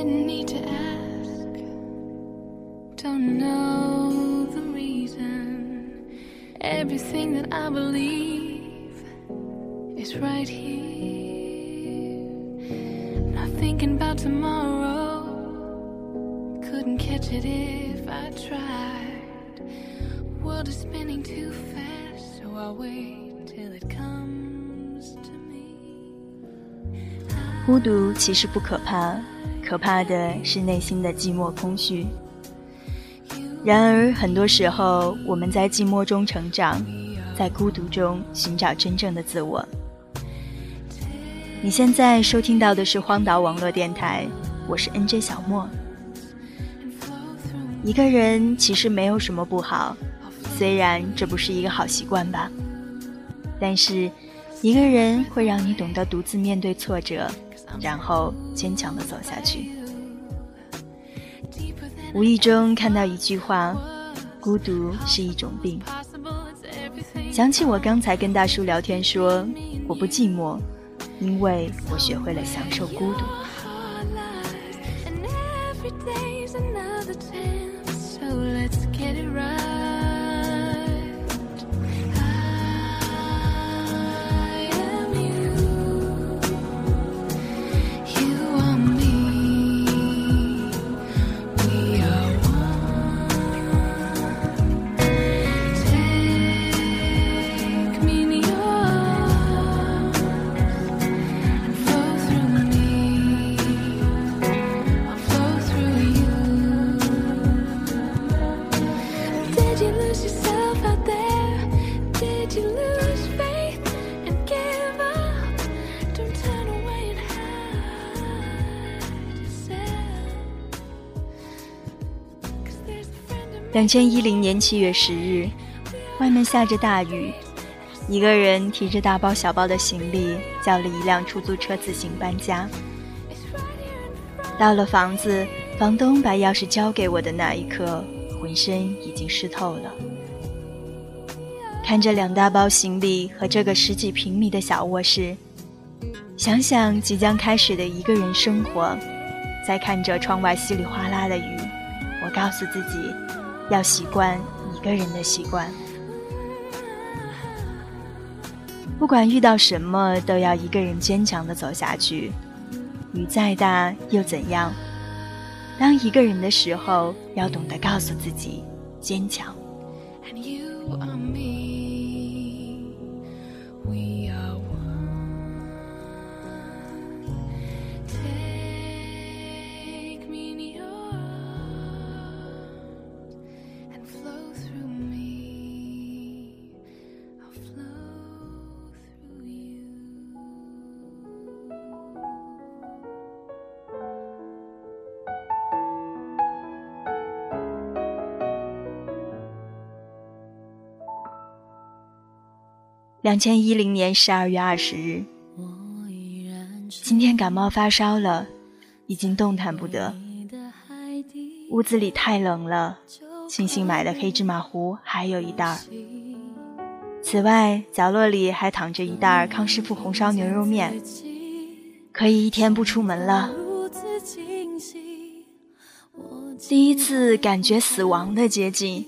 Didn't need to ask, don't know the reason. Everything that I believe is right here. Not thinking about tomorrow, couldn't catch it if I tried. World is spinning too fast, so I'll wait till it comes to me. 孤独其实不可怕， 可怕的是内心的寂寞空虚。然而，很多时候我们在寂寞中成长，在孤独中寻找真正的自我。你现在收听到的是荒岛网络电台，我是 NJ 小莫。一个人其实没有什么不好，虽然这不是一个好习惯吧，但是一个人会让你懂得独自面对挫折，然后坚强的走下去。无意中看到一句话：“孤独是一种病。”想起我刚才跟大叔聊天说：“我不寂寞，因为我学会了享受孤独。”两千一零年七月十日，外面下着大雨，一个人提着大包小包的行李，叫了一辆出租车自行搬家。到了房子，房东把钥匙交给我的那一刻，浑身已经湿透了。看着两大包行李和这个十几平米的小卧室，想想即将开始的一个人生活，再看着窗外稀里哗啦的雨，我告诉自己，要习惯一个人的习惯。不管遇到什么，都要一个人坚强的走下去。雨再大又怎样？当一个人的时候，要懂得告诉自己坚强。And you are me. 两千一零年十二月二十日，今天感冒发烧了，已经动弹不得。屋子里太冷了，庆幸买的黑芝麻糊还有一袋儿。此外，角落里还躺着一袋康师傅红烧牛肉面，可以一天不出门了。第一次感觉死亡的接近，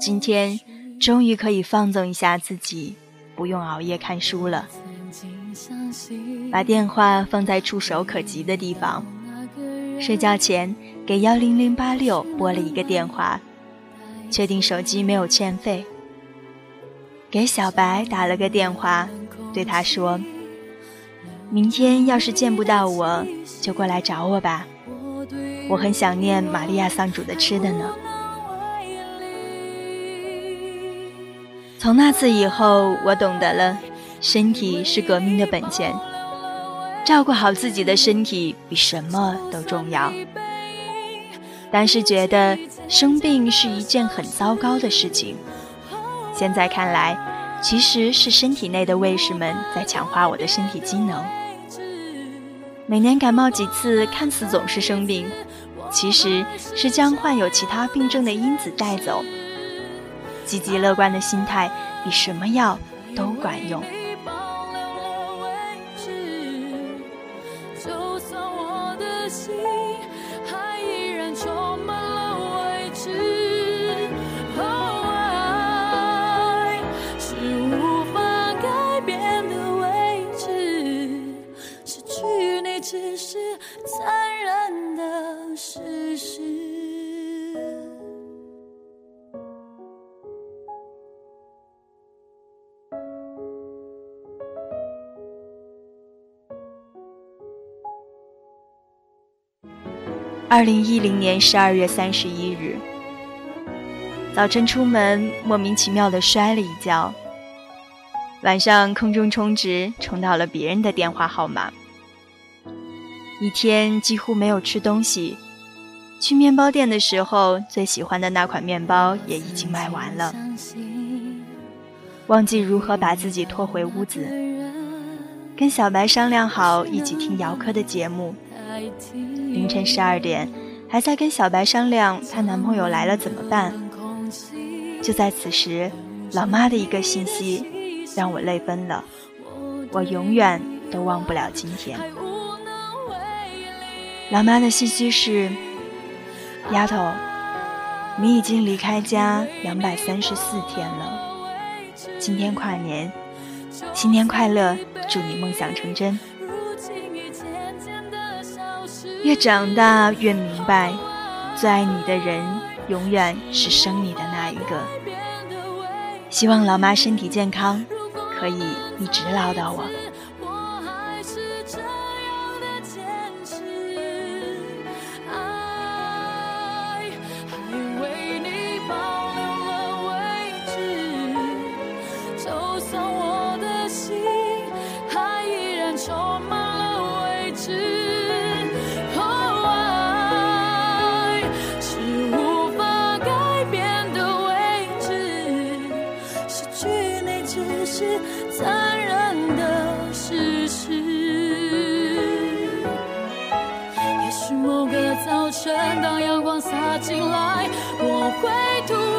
今天终于可以放纵一下自己，不用熬夜看书了。把电话放在触手可及的地方，睡觉前给幺零零八六拨了一个电话，确定手机没有欠费。给小白打了个电话，对他说：“明天要是见不到我，就过来找我吧，我很想念玛利亚桑主的吃的呢。”从那次以后，我懂得了，身体是革命的本钱，照顾好自己的身体比什么都重要。当时觉得生病是一件很糟糕的事情，现在看来，其实是身体内的卫士们在强化我的身体机能。每年感冒几次，看似总是生病，其实是将患有其他病症的因子带走。积极乐观的心态比什么药都管用。二零一零年十二月三十一日，早晨出门莫名其妙的摔了一跤，晚上空中充值充到了别人的电话号码，一天几乎没有吃东西。去面包店的时候，最喜欢的那款面包也已经卖完了，忘记如何把自己拖回屋子，跟小白商量好一起听姚科的节目。凌晨十二点，还在跟小白商量她男朋友来了怎么办。就在此时，老妈的一个信息让我泪奔了，我永远都忘不了今天。老妈的信息是：丫头，你已经离开家两百三十四天了，今天跨年，新年快乐，祝你梦想成真。越长大越明白，最爱你的人永远是生你的那一个。希望老妈身体健康，可以一直唠叨我。归途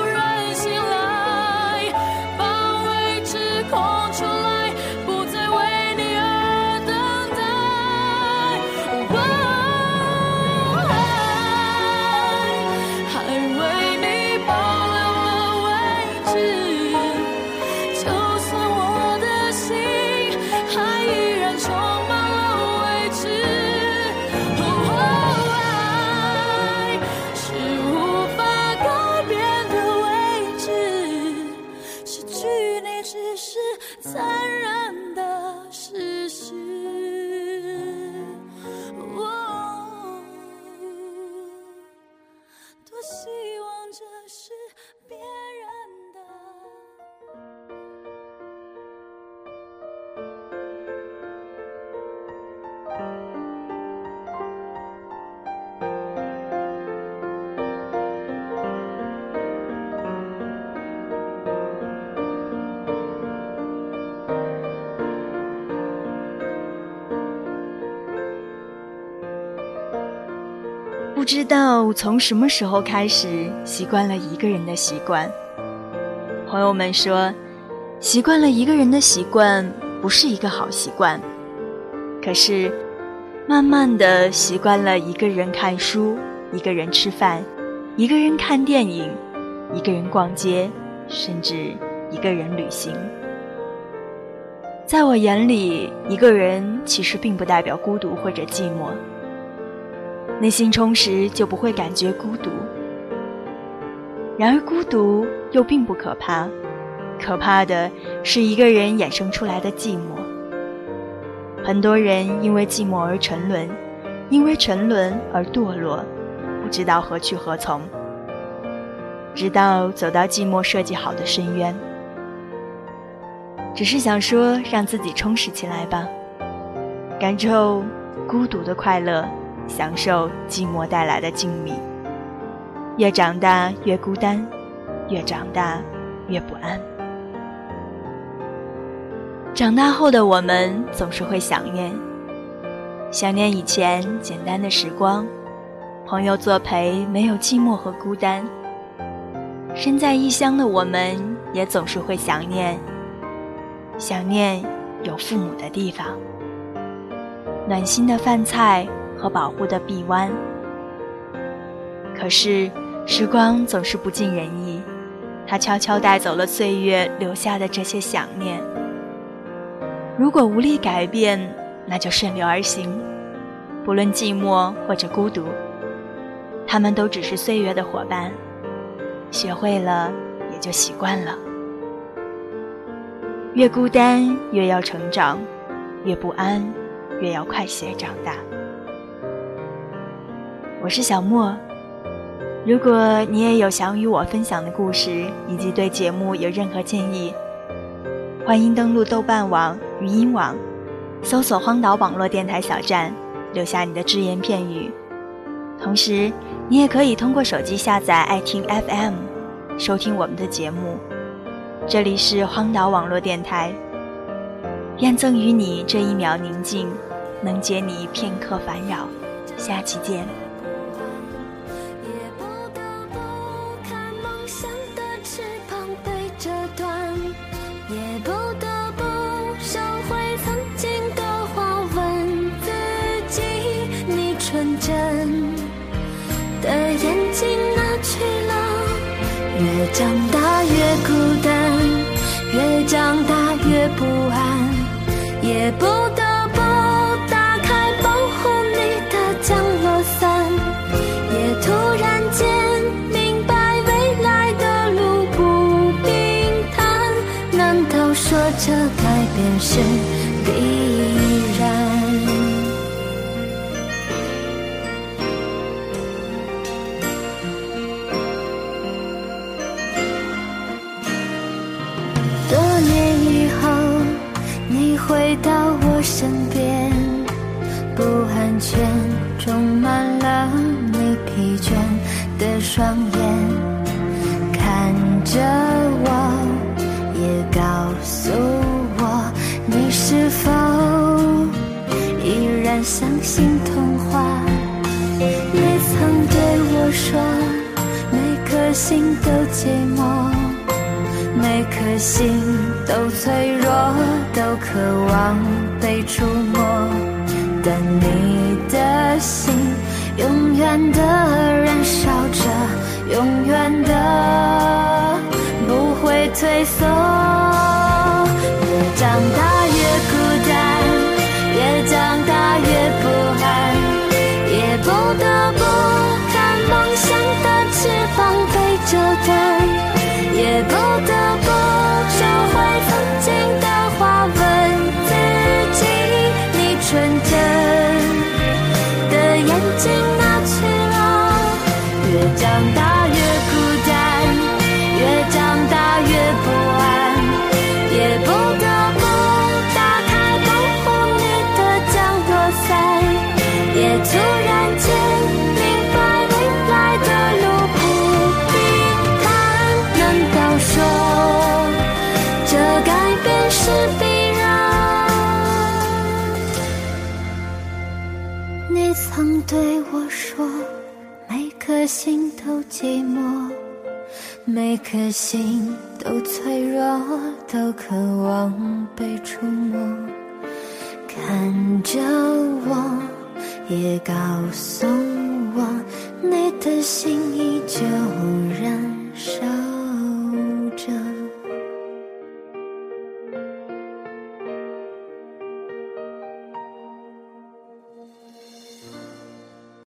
不知道从什么时候开始，习惯了一个人的习惯。朋友们说，习惯了一个人的习惯不是一个好习惯。可是，慢慢的习惯了一个人看书，一个人吃饭，一个人看电影，一个人逛街，甚至一个人旅行。在我眼里，一个人其实并不代表孤独或者寂寞。内心充实就不会感觉孤独，然而孤独又并不可怕，可怕的是一个人衍生出来的寂寞。很多人因为寂寞而沉沦，因为沉沦而堕落，不知道何去何从，直到走到寂寞设计好的深渊。只是想说，让自己充实起来吧，感受孤独的快乐。享受寂寞带来的静谧。越长大越孤单，越长大越不安。长大后的我们总是会想念，想念以前简单的时光，朋友作陪，没有寂寞和孤单。身在异乡的我们也总是会想念，想念有父母的地方，暖心的饭菜。和保护的臂弯。可是，时光总是不尽人意，它悄悄带走了岁月留下的这些想念。如果无力改变，那就顺流而行。不论寂寞或者孤独，他们都只是岁月的伙伴。学会了，也就习惯了。越孤单，越要成长；越不安，越要快些长大。我是小莫。如果你也有想与我分享的故事，以及对节目有任何建议，欢迎登录豆瓣网、语音网，搜索“荒岛网络电台小站”，留下你的只言片语。同时，你也可以通过手机下载爱听 FM，收听我们的节目。这里是荒岛网络电台，愿赠予你这一秒宁静，能解你片刻烦扰。下期见。也回到我身边，不安全充满了你疲倦的双眼，看着我，也告诉我，你是否依然相信童话？也曾对我说，每颗心都寂寞。每颗心都脆弱，都渴望被触摸，但你的心永远的燃烧着，永远的不会退缩。越长大颗心都寂寞，每颗心都脆弱，都渴望被触摸。看着我，也告诉我，你的心依旧燃烧。